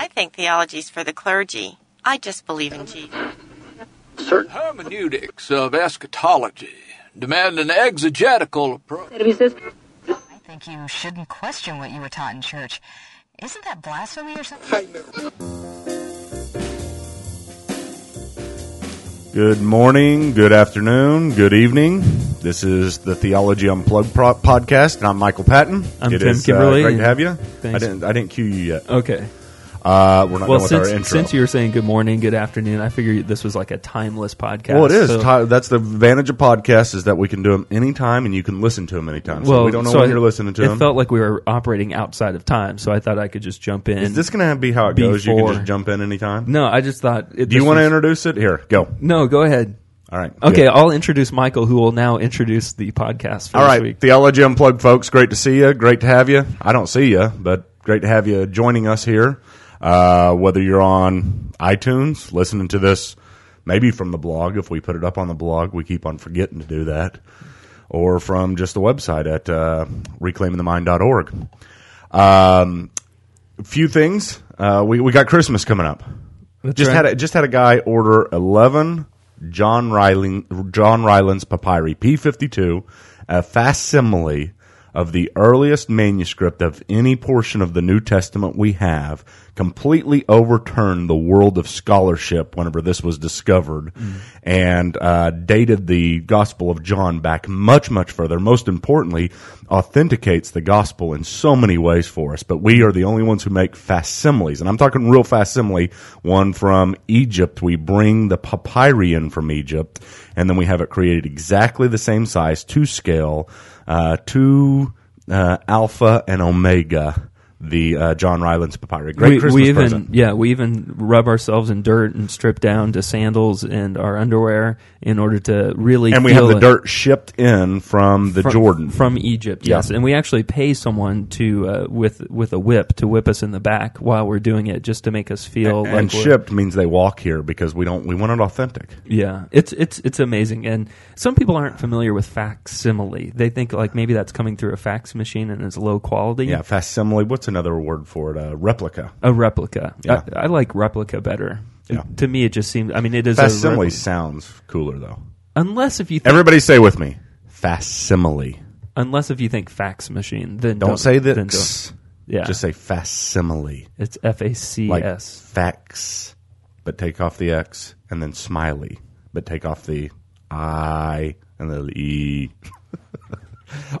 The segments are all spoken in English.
I think theology's for the clergy. I just believe in Jesus. Certain hermeneutics of eschatology demand an exegetical approach. I think you shouldn't question what you were taught in church. Isn't that blasphemy or something? Good morning, good afternoon, good evening. This is the Theology Unplugged pro- podcast, and I'm Michael Patton. I'm It Tim is, Kimberly, Uh, great to have you. I thanks. didn't. I didn't cue you yet. Okay. Uh, we're not Well, done with since our intro. since you were saying good morning, good afternoon, I figured this was like a timeless podcast. well, it is. so- Ti- That's the advantage of podcasts is that we can do them anytime, and you can listen to them anytime. So well, we don't know so when I- you're listening to It them. felt like we were operating outside of time, so I thought I could just jump in. is this going to be how it goes? You can before- just jump in anytime. no, I just thought. It, Do you want to introduce it? Here, go. No, go ahead. All right. Okay, good. I'll introduce Michael, who will now introduce the podcast for All this right, week. Theology Unplugged, folks. Great to see you. Great to have you. I don't see you, but great to have you joining us here. Uh, whether you're on iTunes, listening to this, maybe from the blog, if we put it up on the blog, we keep on forgetting to do that, or from just the website at uh, reclaimingthemind.org. Um, a few things. Uh, we we got Christmas coming up. just right. had a, just had a guy order eleven John Ryland John Rylands papyri P fifty two, a facsimile of the earliest manuscript of any portion of the New Testament we have, completely overturned the world of scholarship whenever this was discovered, and uh, dated the Gospel of John back much much further. Most importantly, authenticates the gospel in so many ways for us. But we are the only ones who make facsimiles, and I'm talking real facsimile. One from Egypt, we bring the papyri in from Egypt, and then we have it created exactly the same size, to scale, uh, to uh, alpha and omega. The uh, John Rylands papyri, great we, Christmas we even present. yeah we even rub ourselves in dirt and strip down to sandals and our underwear in order to really And we have the it. dirt shipped in from the from, Jordan. from Egypt. Yeah. Yes, and we actually pay someone to uh, with with a whip to whip us in the back while we're doing it, just to make us feel and like we're- shipped means they walk here because we don't we want it authentic. Yeah, it's it's it's amazing, and some people aren't familiar with facsimile. They think like maybe that's coming through a fax machine and is low quality. Yeah, facsimile. What's another word for it? Uh, replica. a replica. Yeah. I, I like replica better. Yeah. To me, it just seems. I mean, it is a Facsimile sounds cooler though. unless if you think, Everybody say with me. Facsimile. unless if you think fax machine, then Don't, say the then x. don't. Yeah, Just say facsimile. it's F A C Like fax, but take off the x, and then smiley, but take off the i and the e.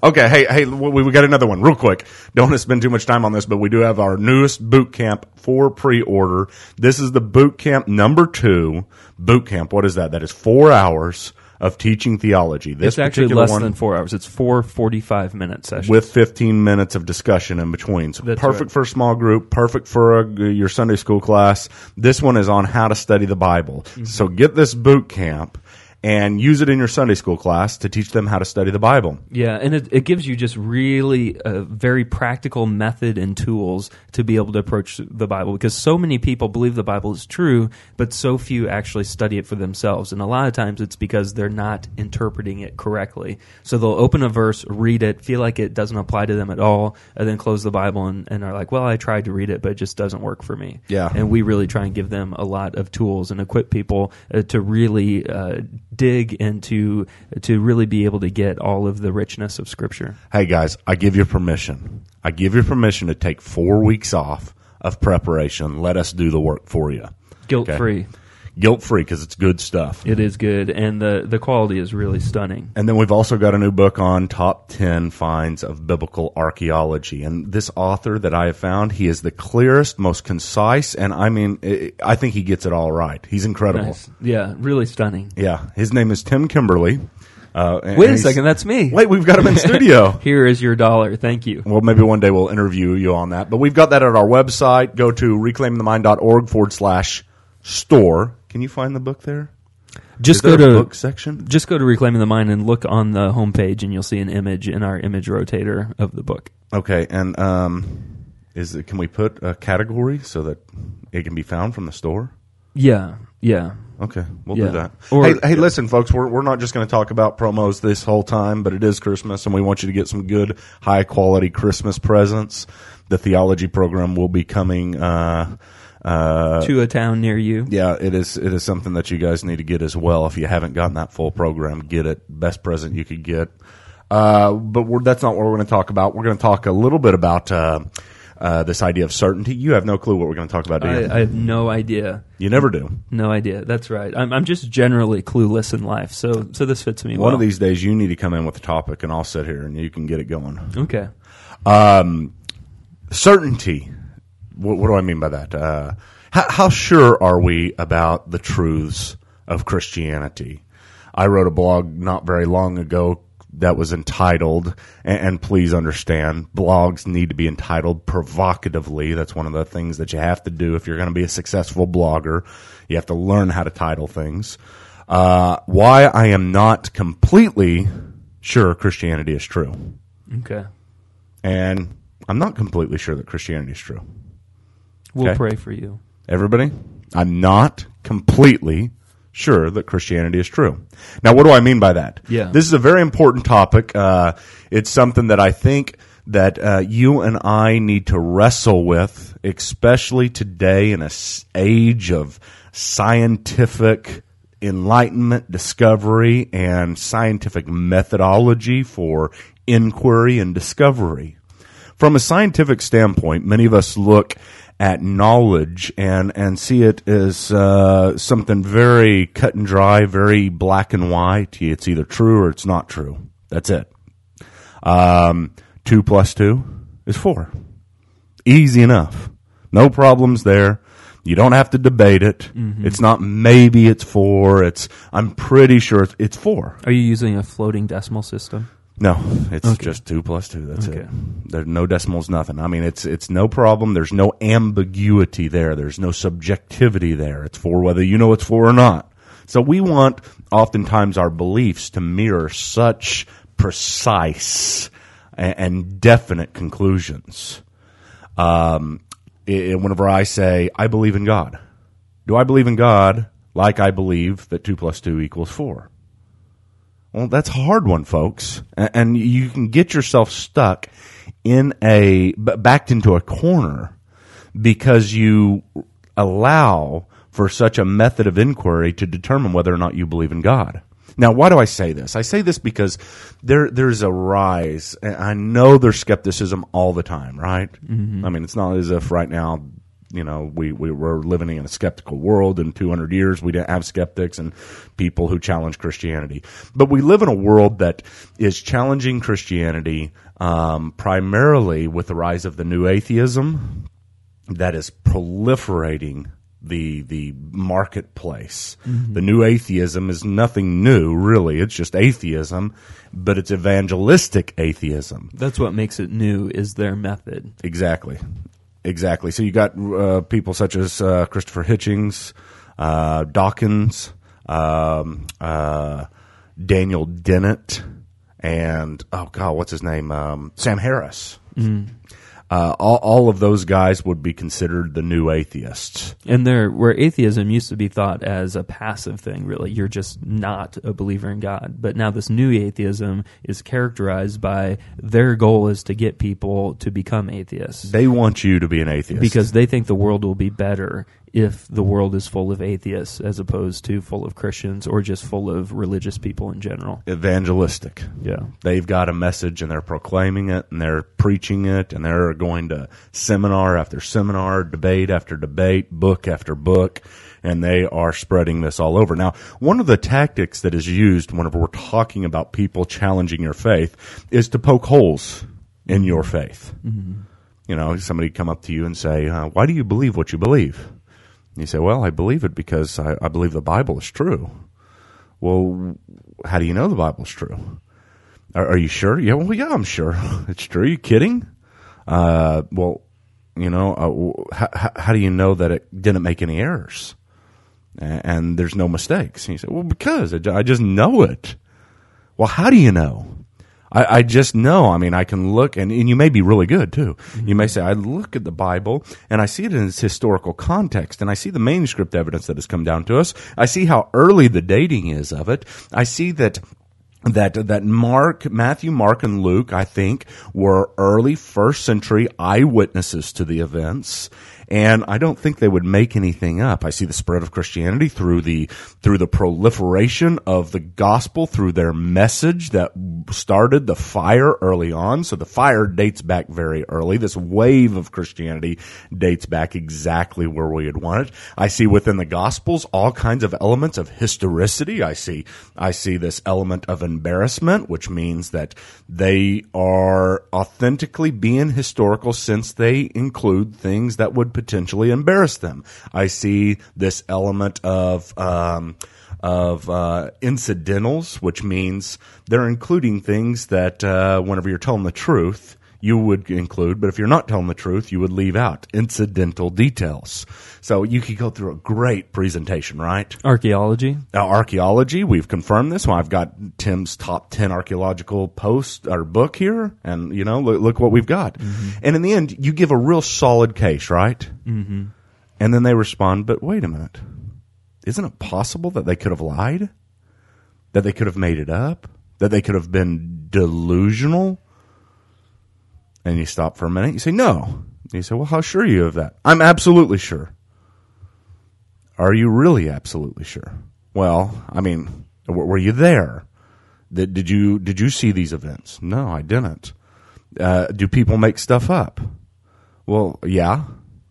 okay, hey, hey, we, we got another one real quick. Don't want to spend too much time on this, but we do have our newest boot camp for pre-order. This is the boot camp number two boot camp. What is that? That is four hours of teaching theology. This It's actually less than four hours. It's four 45 minute sessions. with 15 minutes of discussion in between. So That's perfect right. for a small group, perfect for a, your Sunday school class. This one is on how to study the Bible. Mm-hmm. So get this boot camp and use it in your Sunday school class to teach them how to study the Bible. Yeah, and it, it gives you just really a very practical method and tools to be able to approach the Bible because so many people believe the Bible is true, but so few actually study it for themselves. And a lot of times it's because they're not interpreting it correctly. So they'll open a verse, read it, feel like it doesn't apply to them at all, and then close the Bible and, and are like, well, I tried to read it, but it just doesn't work for me. Yeah. And we really try and give them a lot of tools and equip people uh, to really uh, dig into to really be able to get all of the richness of Scripture. Hey guys, I give you permission. I give you permission to take four weeks off of preparation. Let us do the work for you. Guilt free. Guilt free because it's good stuff. It is good, and the the quality is really stunning. And then we've also got a new book on top 10 finds of biblical archaeology. And this author that I have found, he is the clearest, most concise, and I mean, I think he gets it all right. He's incredible. Nice. Yeah, really stunning. Yeah. His name is Tim Kimberly. Uh, and Wait a second, that's me. Wait, we've got him in studio. Here is your dollar. Thank you. Well, maybe one day we'll interview you on that. But we've got that at our website. Go to reclaimingthemind.org forward slash store. Can you find the book there? Just go to book section? just go to reclaiming the mind and look on the homepage, and you'll see an image in our image rotator of the book. Okay, and um, is it, can we put a category so that it can be found from the store? Yeah, yeah. Okay, we'll Yeah. do that. Or- hey, hey, yeah. listen, folks, we're we're not just going to talk about promos this whole time, but it is Christmas, and we want you to get some good, high quality Christmas presents. The theology program will be coming. Uh, Uh, to a town near you. yeah, it is. It is something that you guys need to get as well. If you haven't gotten that full program, get it. Best present you could get. Uh, but we're, that's not what we're going to talk about. We're going to talk a little bit about uh, uh, this idea of certainty. You have no clue what we're going to talk about, do you? I, I have no idea. you never do. No idea. That's right. I'm, I'm just generally clueless in life, so so this fits me One well. of these days, you need to come in with a topic, and I'll sit here and you can get it going. Okay. certainty. What, what do I mean by that? Uh, how, how sure are we about the truths of Christianity? I wrote a blog not very long ago that was entitled, and, and please understand, blogs need to be entitled provocatively. That's one of the things that you have to do if you're going to be a successful blogger. You have to learn how to title things. Uh, why I am not completely sure Christianity is true. Okay. And I'm not completely sure that Christianity is true. We'll Okay. pray for you. Everybody, I'm not completely sure that Christianity is true. Now, what do I mean by that? Yeah. This is a very important topic. Uh, it's something that I think that uh, you and I need to wrestle with, especially today in a s- age of scientific enlightenment, discovery, and scientific methodology for inquiry and discovery. From a scientific standpoint, many of us look at knowledge and, and see it as uh, something very cut and dry, very black and white. It's either true or it's not true. That's it. Um, two plus two is four. Easy enough. No problems there. You don't have to debate it. It's not maybe it's four. It's I'm pretty sure it's, it's four. Are you using a floating decimal system? No, it's just two plus two. That's Okay. it. There's no decimals, nothing. I mean, it's it's no problem. There's no ambiguity there. There's no subjectivity there. It's four whether you know it's four or not. So we want oftentimes our beliefs to mirror such precise and, and definite conclusions. Um, i- whenever I say I believe in God, do I believe in God like I believe that two plus two equals four? Well, that's a hard one, folks, and you can get yourself stuck in a, backed into a corner because you allow for such a method of inquiry to determine whether or not you believe in God. Now, why do I say this? I say this because there there's a rise. and I know there's skepticism all the time, right? Mm-hmm. I mean, it's not as if right now you know, we, we were living in a skeptical world. In 200 years, we didn't have skeptics and people who challenge Christianity. But we live in a world that is challenging Christianity um, primarily with the rise of the new atheism that is proliferating the the marketplace. The new atheism is nothing new, really. It's just atheism, but it's evangelistic atheism. That's what makes it new is their method. Exactly, exactly. So you got uh, people such as uh, Christopher Hitchings, uh, Dawkins, um, uh, Daniel Dennett, and oh god, what's his name? Um, Sam Harris. Uh, all, all of those guys would be considered the new atheists. And there, where atheism used to be thought as a passive thing, really, you're just not a believer in God. But now this new atheism is characterized by their goal is to get people to become atheists They want you to be an atheist because they think the world will be better if the world is full of atheists as opposed to full of Christians or just full of religious people in general. evangelistic. Yeah. They've got a message and they're proclaiming it and they're preaching it and they're going to seminar after seminar, debate after debate, book after book, and they are spreading this all over. Now, one of the tactics that is used whenever we're talking about people challenging your faith is to poke holes in your faith. You know, somebody come up to you and say, uh, "Why do you believe what you believe?" You say, "Well, I believe it because I, I believe the Bible is true." Well, how do you know the Bible's true? Are, are you sure? Yeah, well, yeah, I'm sure it's true. Are you kidding? Uh, well, you know, uh, how, how do you know that it didn't make any errors and, and there's no mistakes? And you say, well, because I I just know it. Well, how do you know? I, I just know. I mean, I can look, and, and you may be really good too. You may mm-hmm. say, I look at the Bible and I see it in its historical context, and I see the manuscript evidence that has come down to us. I see how early the dating is of it. I see that that that Mark, Matthew, Mark, and Luke, I think, were early first century eyewitnesses to the events, and I don't think they would make anything up. I see the spread of Christianity through the through the proliferation of the gospel through their message that started the fire early on. So the fire dates back very early. This wave of Christianity dates back exactly where we had wanted. I see within the gospels all kinds of elements of historicity. I see I see this element of embarrassment, which means that they are authentically being historical since they include things that would potentially embarrass them. I see this element of um, of uh, incidentals, which means they're including things that uh, whenever you're telling the truth, you would include, but if you're not telling the truth, you would leave out incidental details. So you could go through a great presentation, right? Archaeology. Uh, archaeology, we've confirmed this. Well, I've got Tim's top 10 archaeological post or book here, and you know, look, look what we've got. And in the end, you give a real solid case, right? Mm-hmm. And then they respond, but wait a minute. Isn't it possible that they could have lied? That they could have made it up? That they could have been delusional? And you stop for a minute. You say, no. You say, well, how sure are you of that? I'm absolutely sure. Are you really absolutely sure? Well, I mean, were you there? Did, did you did you see these events? No, I didn't. Uh, do people make stuff up? Well, yeah,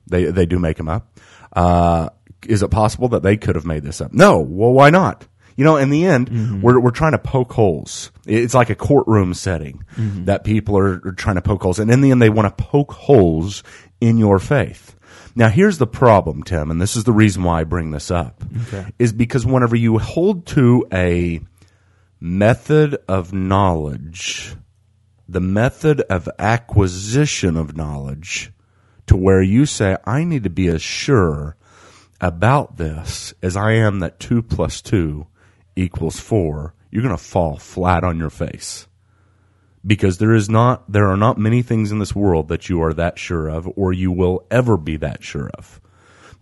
they they do make them up. Uh, is it possible that they could have made this up? No. Well, why not? You know, in the end, mm-hmm. we're we're trying to poke holes. It's like a courtroom setting mm-hmm. that people are, are trying to poke holes, and in the end, they want to poke holes in your faith. Now, here's the problem, Tim, and this is the reason why I bring this up, is because whenever you hold to a method of knowledge, the method of acquisition of knowledge, to where you say, I need to be as sure about this as I am that 2 plus 2 equals 4, you're going to fall flat on your face. Because there is not there are not many things in this world that you are that sure of or you will ever be that sure of.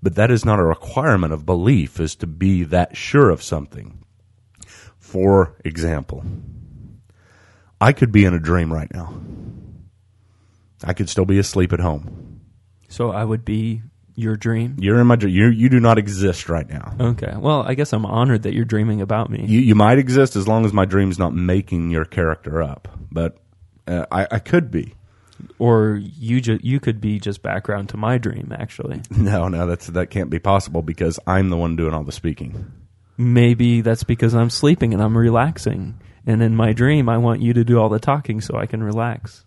But that is not a requirement of belief is to be that sure of something. For example, I could be in a dream right now. I could still be asleep at home. So I would be your dream. You're in my dream. You you do not exist right now. Okay. Well, I guess I'm honored that you're dreaming about me. You you might exist as long as my dream's not making your character up. But uh, I I could be. or you ju- you could be just background to my dream actually. No, no, that's that can't be possible because I'm the one doing all the speaking. Maybe that's because I'm sleeping and I'm relaxing. And in my dream, I want you to do all the talking so I can relax.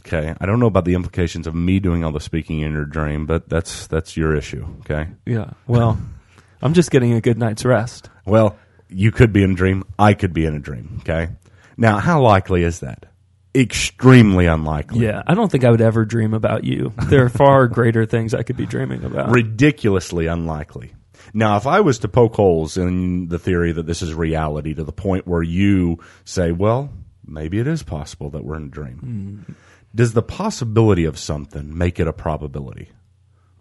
Okay, I don't know about the implications of me doing all the speaking in your dream, but that's that's your issue. Okay. Yeah. Well, I'm just getting a good night's rest. Well, you could be in a dream. I could be in a dream. Okay. Now, how likely is that? Extremely unlikely. Yeah. I don't think I would ever dream about you. There are far greater things I could be dreaming about. ridiculously unlikely. Now, if I was to poke holes in the theory that this is reality to the point where you say, well, maybe it is possible that we're in a dream, hmm. Does the possibility of something make it a probability?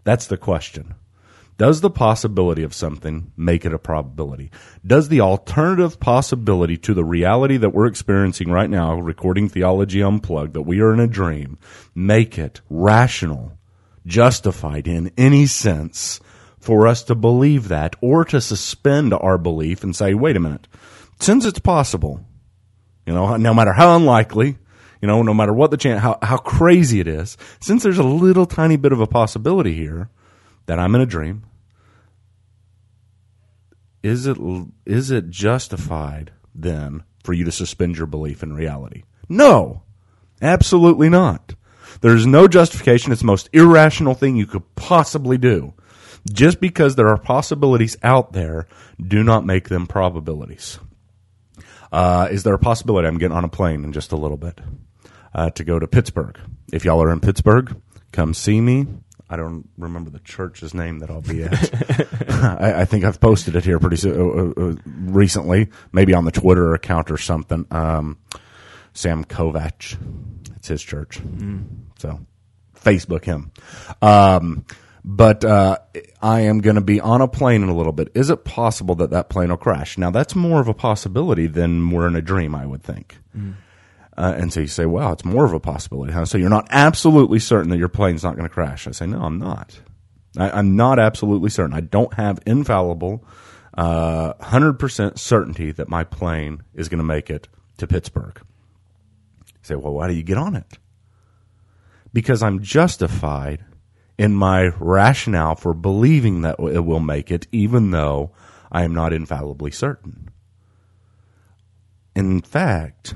That's the question. Does the possibility of something make it a probability? Does the alternative possibility to the reality that we're experiencing right now, recording Theology Unplugged, that we are in a dream, make it rational, justified in any sense for us to believe that or to suspend our belief and say, wait a minute, since it's possible, you know, no matter how unlikely, you know, no matter what the chance, how, how crazy it is, since there's a little tiny bit of a possibility here that I'm in a dream, is it is it justified then for you to suspend your belief in reality? No, absolutely not. There's no justification. It's the most irrational thing you could possibly do. Just because there are possibilities out there, do not make them probabilities. Uh, is there a possibility? I'm getting on a plane in just a little bit uh, to go to Pittsburgh. If y'all are in Pittsburgh, come see me. I don't remember the church's name that I'll be at. I, I think I've posted it here pretty so, uh, uh, recently, maybe on the Twitter account or something. Um, Sam Kovac, it's his church. So Facebook him. Um, but uh, I am going to be on a plane in a little bit. Is it possible that that plane will crash? Now, that's more of a possibility than we're in a dream, I would think. Mm. Uh, and so you say, well, it's more of a possibility. Huh? So you're not absolutely certain that your plane's not going to crash. I say, no, I'm not. I, am not absolutely certain. I don't have infallible, uh, 100% certainty that my plane is going to make it to Pittsburgh. You say, well, why do you get on it? Because I'm justified in my rationale for believing that it will make it, even though I am not infallibly certain. In fact,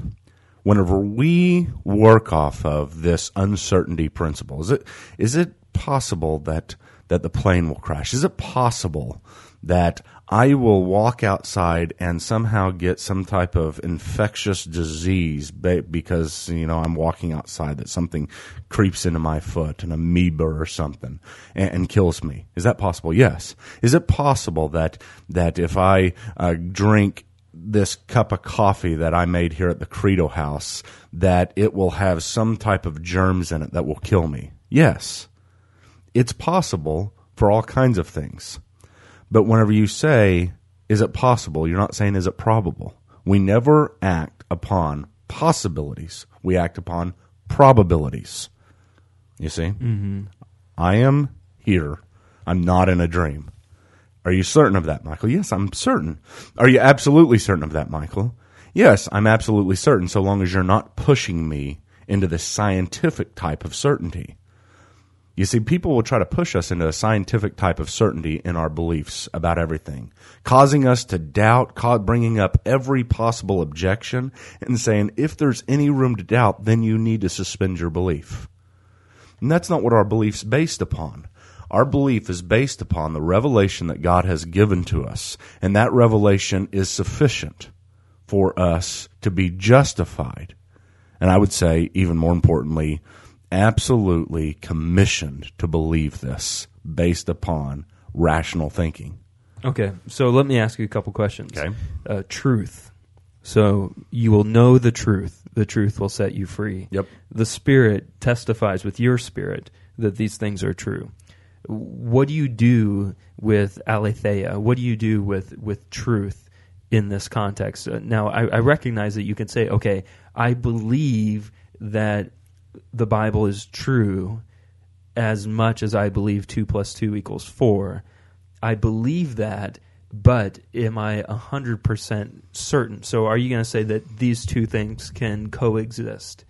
whenever we work off of this uncertainty principle, is it is it possible that that the plane will crash? Is it possible that I will walk outside and somehow get some type of infectious disease because, you know, I'm walking outside that something creeps into my foot, an amoeba or something, and, and kills me. Is that possible? Yes. Is it possible that, that if I uh, drink this cup of coffee that I made here at the Credo House, that it will have some type of germs in it that will kill me? Yes. It's possible for all kinds of things. But whenever you say, is it possible? You're not saying, is it probable? We never act upon possibilities. We act upon probabilities. You see? Mm-hmm. I am here. I'm not in a dream. Are you certain of that, Michael? Yes, I'm certain. Are you absolutely certain of that, Michael? Yes, I'm absolutely certain, so long as you're not pushing me into the scientific type of certainty. You see, people will try to push us into a scientific type of certainty in our beliefs about everything, causing us to doubt, bringing up every possible objection, and saying, if there's any room to doubt, then you need to suspend your belief. And that's not what our belief's based upon. Our belief is based upon the revelation that God has given to us, and that revelation is sufficient for us to be justified. And I would say, even more importantly, absolutely commissioned to believe this based upon rational thinking. Okay, so let me ask you a couple questions. Okay. Uh, truth. So you will know the truth. The truth will set you free. Yep. The Spirit testifies with your spirit that these things are true. What do you do with aletheia? What do you do with, with truth in this context? Uh, now, I, I recognize that you can say, okay, I believe that the Bible is true as much as I believe 2 plus 2 equals 4. I believe that, but am I 100% certain? So are you going to say that these two things can coexist?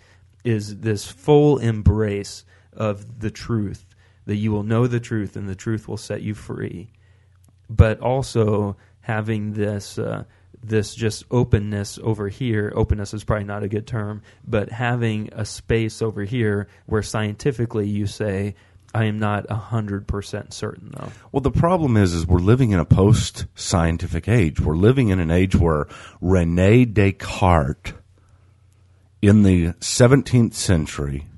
Is this full embrace of the truth, that you will know the truth and the truth will set you free, but also having this. Uh, this just openness over here openness is probably not a good term but having a space over here where scientifically you say I am not 100% certain though. Well the problem is is we're living in a post scientific age. We're living in an age where Rene Descartes in the 17th century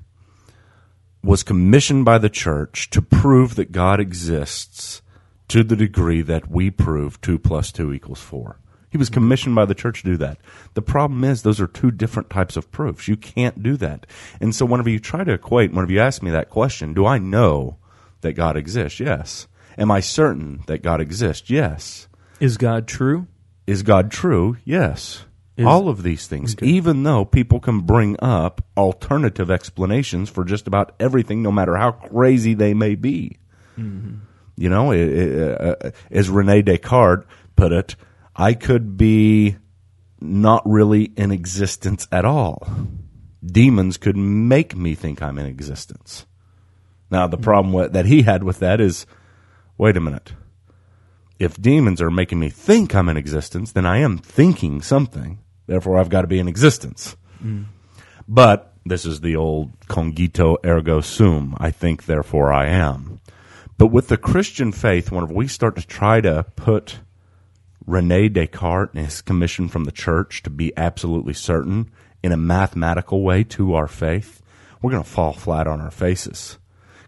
was commissioned by the church to prove that God exists to the degree that we prove 2 plus 2 equals 4. He was commissioned by the church to do that. The problem is those are two different types of proofs. You can't do that. And so whenever you try to equate, whenever you ask me that question, do I know that God exists? Yes. Am I certain that God exists? Yes. Is God true? Is God true? Yes. Is, All of these things, okay. even though people can bring up alternative explanations for just about everything, no matter how crazy they may be. Mm-hmm. You know, it, it, uh, as Rene Descartes put it, I could be not really in existence at all. Demons could make me think I'm in existence. Now, the problem that he had with that is wait a minute. If demons are making me think I'm in existence, then I am thinking something. Therefore, I've got to be in existence. Mm. But this is the old cogito ergo sum. I think, therefore I am. But with the Christian faith, whenever we start to try to put Rene Descartes and his commission from the church to be absolutely certain in a mathematical way to our faith, we're going to fall flat on our faces.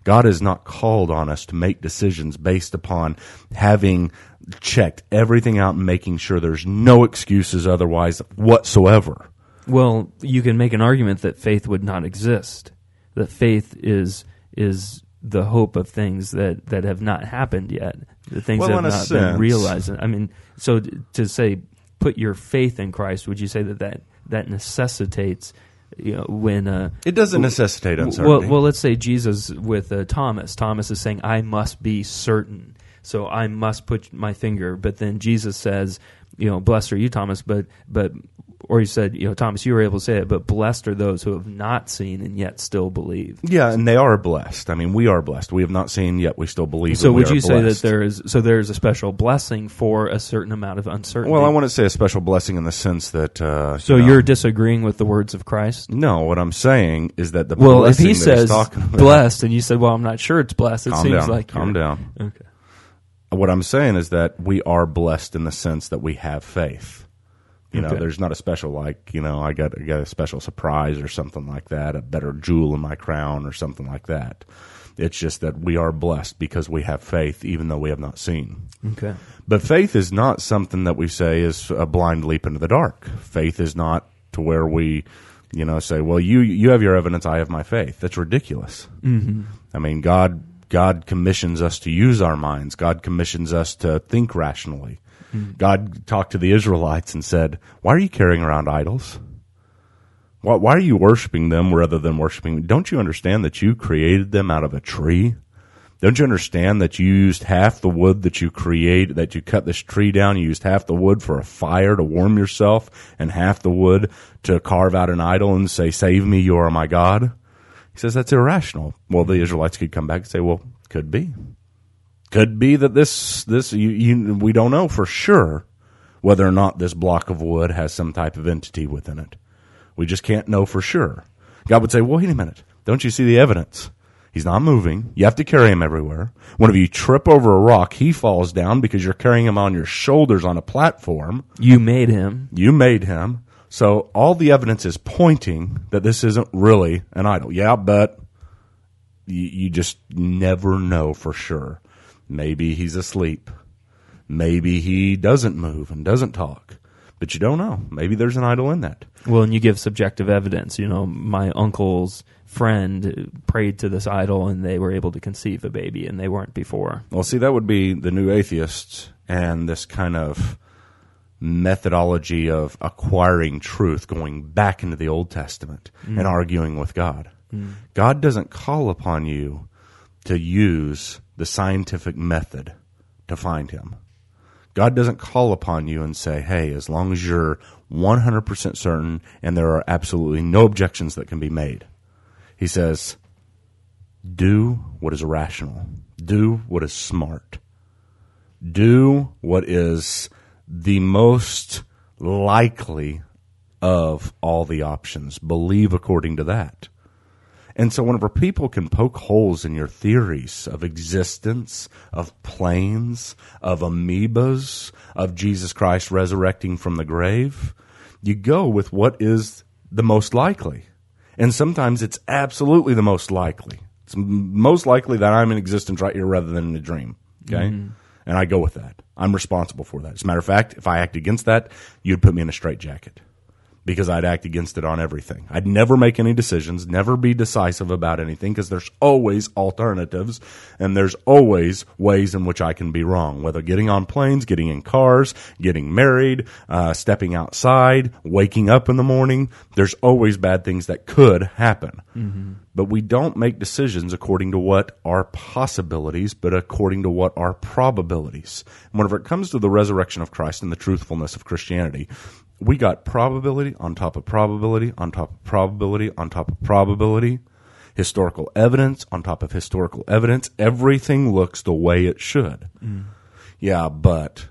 God has not called on us to make decisions based upon having checked everything out and making sure there's no excuses otherwise whatsoever. Well, you can make an argument that faith would not exist. That faith is is the hope of things that, that have not happened yet, the things Well, that have not been realized. I mean, so to say put your faith in Christ, would you say that that, that necessitates, you know, when uh, It doesn't necessitate well, uncertainty. well, let's say Jesus with uh, Thomas. Thomas is saying, "I must be certain, so I must put my finger." But then Jesus says, "You know, blessed are you, Thomas." But but or you said, "You know, Thomas, you were able to say it, but blessed are those who have not seen and yet still believe." yeah, and they are blessed. I mean, we are blessed. We have not seen yet. We still believe. So would are you say that there is so there is a special blessing for a certain amount of uncertainty? Well, I want to say a special blessing in the sense that. Uh, so you know- you're disagreeing with the words of Christ. No, what I'm saying is that the Well, if he says talking about- blessed, and you said, "Well, I'm not sure it's blessed," it calm seems down, like calm down. Okay. What I'm saying is that we are blessed in the sense that we have faith. You know, Okay. there's not a special like you know I got I got a special surprise or something like that, a better jewel in my crown or something like that. It's just that we are blessed because we have faith, even though we have not seen. Okay. But faith is not something that we say is a blind leap into the dark. Faith is not to where we, you know, say, "Well, you you have your evidence, I have my faith." That's ridiculous. Mm-hmm. I mean, God God commissions us to use our minds. God commissions us to think rationally. Hmm. God talked to the Israelites and said, "Why are you carrying around idols? Why, why are you worshiping them rather than worshiping? Don't you understand that you created them out of a tree?" Don't you understand that you used half the wood that you create, that you cut this tree down, you used half the wood for a fire to warm yourself, and half the wood to carve out an idol and say, Save me, you are my God? He says that's irrational. Well, the Israelites could come back and say, Well, could be. Could be that this, this, you, you, we don't know for sure whether or not this block of wood has some type of entity within it. We just can't know for sure. God would say, well, wait a minute. Don't you see the evidence? He's not moving. You have to carry him everywhere. Whenever you trip over a rock, he falls down because you're carrying him on your shoulders on a platform. You made him. You made him. So all the evidence is pointing that this isn't really an idol. Yeah, but you, you just never know for sure. Maybe he's asleep. Maybe he doesn't move and doesn't talk. But you don't know. Maybe there's an idol in that. Well, and you give subjective evidence. You know, my uncle's friend prayed to this idol, and they were able to conceive a baby, and they weren't before. Well, see, that would be the new atheists and this kind of methodology of acquiring truth, going back into the Old Testament and mm. arguing with God. Mm. God doesn't call upon you to use the scientific method to find Him. God doesn't call upon you and say, hey, as long as you're 100% certain and there are absolutely no objections that can be made. He says, do what is rational, do what is smart, do what is the most likely of all the options. Believe according to that. And so, whenever people can poke holes in your theories of existence, of planes, of amoebas, of Jesus Christ resurrecting from the grave, you go with what is the most likely. And sometimes it's absolutely the most likely. It's most likely that I'm in existence right here rather than in a dream. Okay? Mm-hmm. And I go with that. I'm responsible for that. As a matter of fact, if I act against that, you'd put me in a straitjacket because I'd act against it on everything. I'd never make any decisions, never be decisive about anything because there's always alternatives and there's always ways in which I can be wrong, whether getting on planes, getting in cars, getting married, uh, stepping outside, waking up in the morning. There's always bad things that could happen. But we don't make decisions according to what are possibilities, but according to what are probabilities. And whenever it comes to the resurrection of Christ and the truthfulness of Christianity, we got probability on top of probability on top of probability on top of probability, historical evidence on top of historical evidence. Everything looks the way it should. Mm. Yeah, but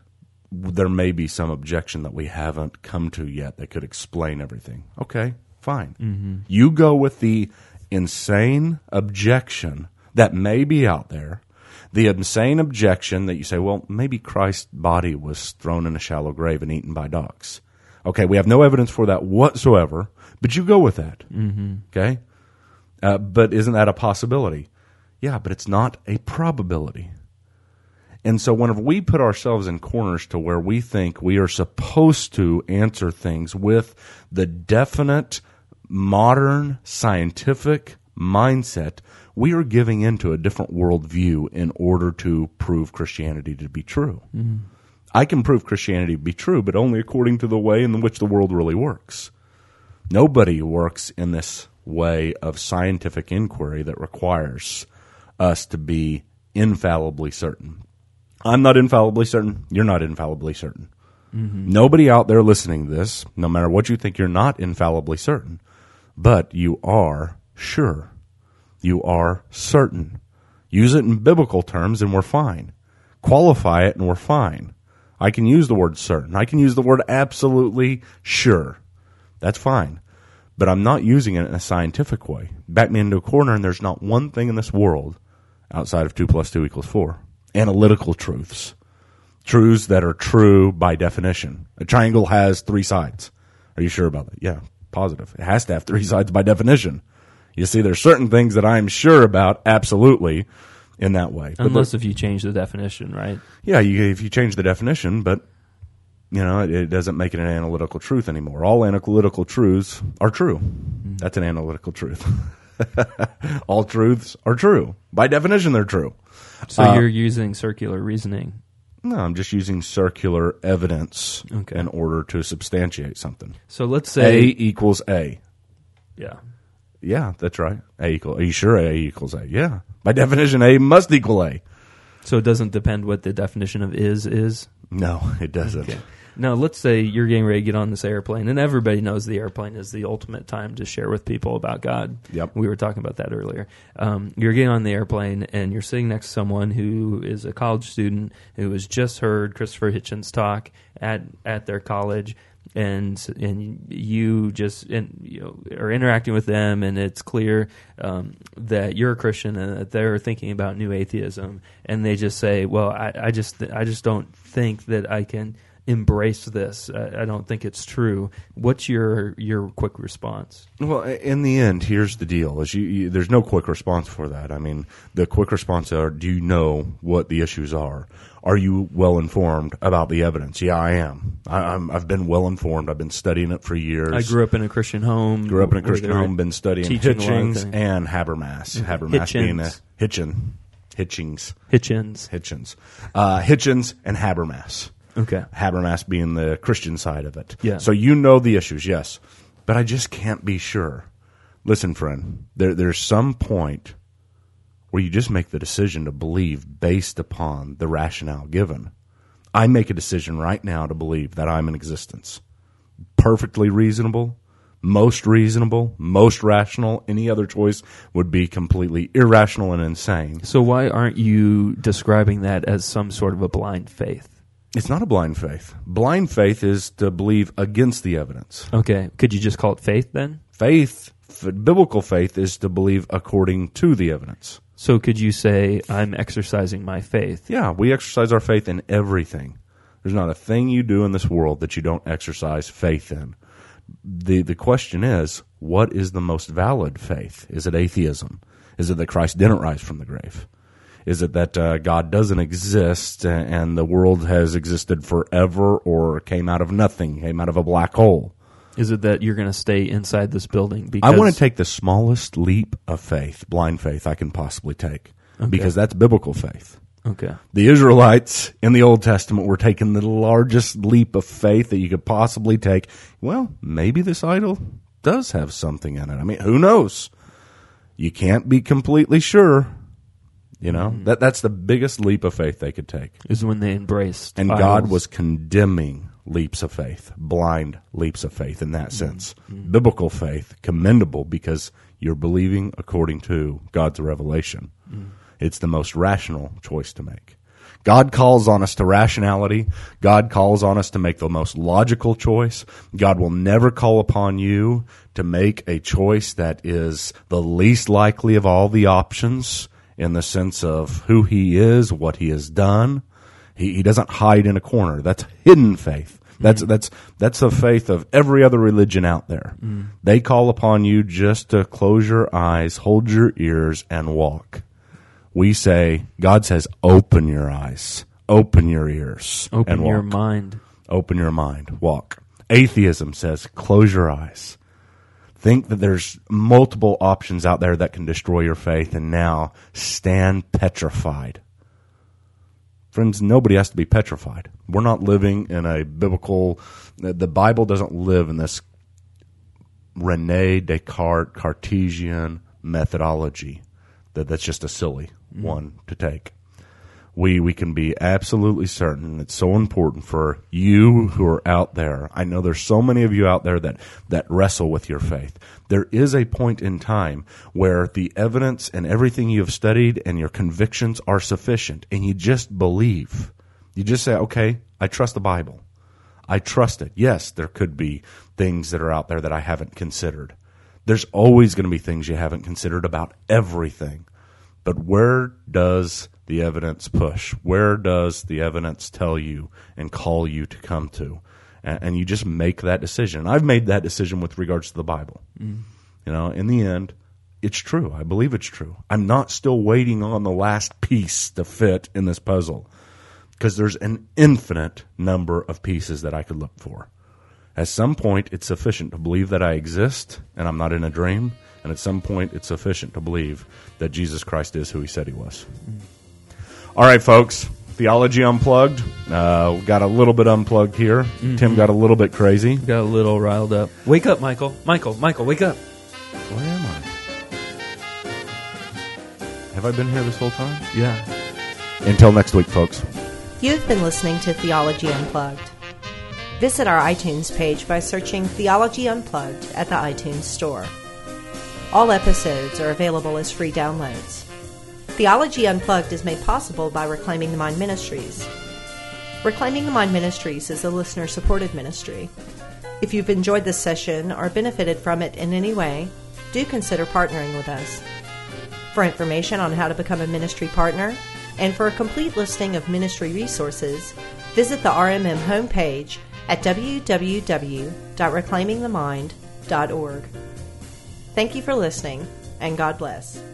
there may be some objection that we haven't come to yet that could explain everything. Okay, fine. Mm-hmm. You go with the insane objection that may be out there. The insane objection that you say, well, maybe Christ's body was thrown in a shallow grave and eaten by dogs. Okay, we have no evidence for that whatsoever, but you go with that. Mm-hmm. Okay? Uh, but isn't that a possibility? Yeah, but it's not a probability. And so, whenever we put ourselves in corners to where we think we are supposed to answer things with the definite modern scientific mindset, we are giving into a different worldview in order to prove Christianity to be true. I can prove Christianity to be true, but only according to the way in which the world really works. Nobody works in this way of scientific inquiry that requires us to be infallibly certain. I'm not infallibly certain. You're not infallibly certain. Mm-hmm. Nobody out there listening to this, no matter what you think, you're not infallibly certain, but you are sure. You are certain. Use it in biblical terms and we're fine. Qualify it and we're fine. I can use the word certain. I can use the word absolutely sure. That's fine. But I'm not using it in a scientific way. Back me into a corner and there's not one thing in this world outside of 2 plus 2 equals 4. Analytical truths. Truths that are true by definition. A triangle has three sides. Are you sure about that? Yeah, positive. It has to have three sides by definition. You see, there's certain things that I'm sure about absolutely in that way. But Unless if you change the definition, right? yeah, you, if you change the definition, but you know, it, it doesn't make it an analytical truth anymore. All analytical truths are true. That's an analytical truth. All truths are true. By definition, they're true. So Uh, you're using circular reasoning. No, I'm just using circular evidence Okay. in order to substantiate something. So let's say A equals A. yeah. Yeah, that's right. A equal. Are you sure A equals A? Yeah. By definition, A must equal A. So it doesn't depend what the definition of is is. No, it doesn't. Okay. Now, let's say you're getting ready to get on this airplane, and everybody knows the airplane is the ultimate time to share with people about God. Yep. We were talking about that earlier. Um, you're getting on the airplane, and you're sitting next to someone who is a college student who has just heard Christopher Hitchens talk at at their college, and and you just and, you know are interacting with them, and it's clear um, that you're a Christian and that they're thinking about new atheism, and they just say, "Well, I, I just I just don't think that I can." embrace this I, I don't think it's true what's your your quick response Well, in the end, here's the deal: is you, you there's no quick response for that. I mean, the quick response are: Do you know what the issues are? Are you well informed about the evidence? Yeah, I am. I, I'm, I've been well informed. I've been studying it for years. I grew up in a Christian home. Grew up in a Christian home. Been studying teaching a lot of Hitchings and Habermas. Habermas being a Hitchens. Hitchin, Hitchings, Hitchens. Hitchens, uh, Hitchens and Habermas. Okay. Habermas being the Christian side of it. Yeah. So you know the issues, yes, but I just can't be sure. Listen, friend, there, there's some point where you just make the decision to believe based upon the rationale given. I make a decision right now to believe that I'm in existence. Perfectly reasonable, most reasonable, most rational. Any other choice would be completely irrational and insane. So why aren't you describing that as some sort of a blind faith? It's not a blind faith. Blind faith is to believe against the evidence. Okay. Could you just call it faith then? Faith, f- biblical faith, is to believe according to the evidence. So could you say I'm exercising my faith? Yeah, we exercise our faith in everything. There's not a thing you do in this world that you don't exercise faith in. The the question is, what is the most valid faith? Is it atheism? Is it that Christ didn't rise from the grave? Is it that uh, God doesn't exist and the world has existed forever or came out of nothing, came out of a black hole? Is it that you're going to stay inside this building because I want to take the smallest leap of faith, blind faith, I can possibly take, because that's biblical faith. Okay. The Israelites in the Old Testament were taking the largest leap of faith that you could possibly take. Well, maybe this idol does have something in it. I mean, who knows? You can't be completely sure. You know mm-hmm. that that's the biggest leap of faith they could take. Is when they embraced And idols. God was condemning leaps of faith, blind leaps of faith in that sense. Biblical faith, commendable because you're believing according to God's revelation. It's the most rational choice to make. God calls on us to rationality. God calls on us to make the most logical choice. God will never call upon you to make a choice that is the least likely of all the options in the sense of who he is, what he has done. He, he doesn't hide in a corner. That's hidden faith. That's mm. that's that's the faith of every other religion out there. Mm. They call upon you just to close your eyes, hold your ears, and walk. We say, God says, open your eyes, open your ears, open and your mind. Open your mind, walk. Atheism says, close your eyes. think that there's multiple options out there that can destroy your faith, and now stand petrified. Friends, nobody has to be petrified. We're not living in a biblical, the Bible doesn't live in this Rene Descartes Cartesian methodology. That that's just a silly mm-hmm. one to take. We we can be absolutely certain. It's so important for you who are out there. I know there's so many of you out there that that wrestle with your faith. There is a point in time where the evidence and everything you have studied and your convictions are sufficient, and you just believe. You just say, "Okay, I trust the Bible." I trust it. Yes, there could be things that are out there that I haven't considered. There's always going to be things you haven't considered about everything. But where does the evidence push? Where does the evidence tell you and call you to come to? And, you just make that decision. I've made that decision with regards to the Bible. Mm. You know, in the end, it's true. I believe it's true. I'm not still waiting on the last piece to fit in this puzzle because there's an infinite number of pieces that I could look for. At some point, it's sufficient to believe that I exist and I'm not in a dream. And at some point, it's sufficient to believe that Jesus Christ is who he said he was. All right, folks. Theology Unplugged. Uh, got a little bit unplugged here. Mm-hmm. Tim got a little bit crazy. Got a little riled up. Wake up, Michael. Michael, Michael, wake up. Where am I? Have I been here this whole time? Yeah. Until next week, folks. You've been listening to Theology Unplugged. Visit our iTunes page by searching Theology Unplugged at the iTunes Store. All episodes are available as free downloads. Theology Unplugged is made possible by Reclaiming the Mind Ministries. Reclaiming the Mind Ministries is a listener supported ministry. If you've enjoyed this session or benefited from it in any way, do consider partnering with us. For information on how to become a ministry partner and for a complete listing of ministry resources, visit the RMM homepage at www.reclaimingthemind.org. Thank you for listening, and God bless.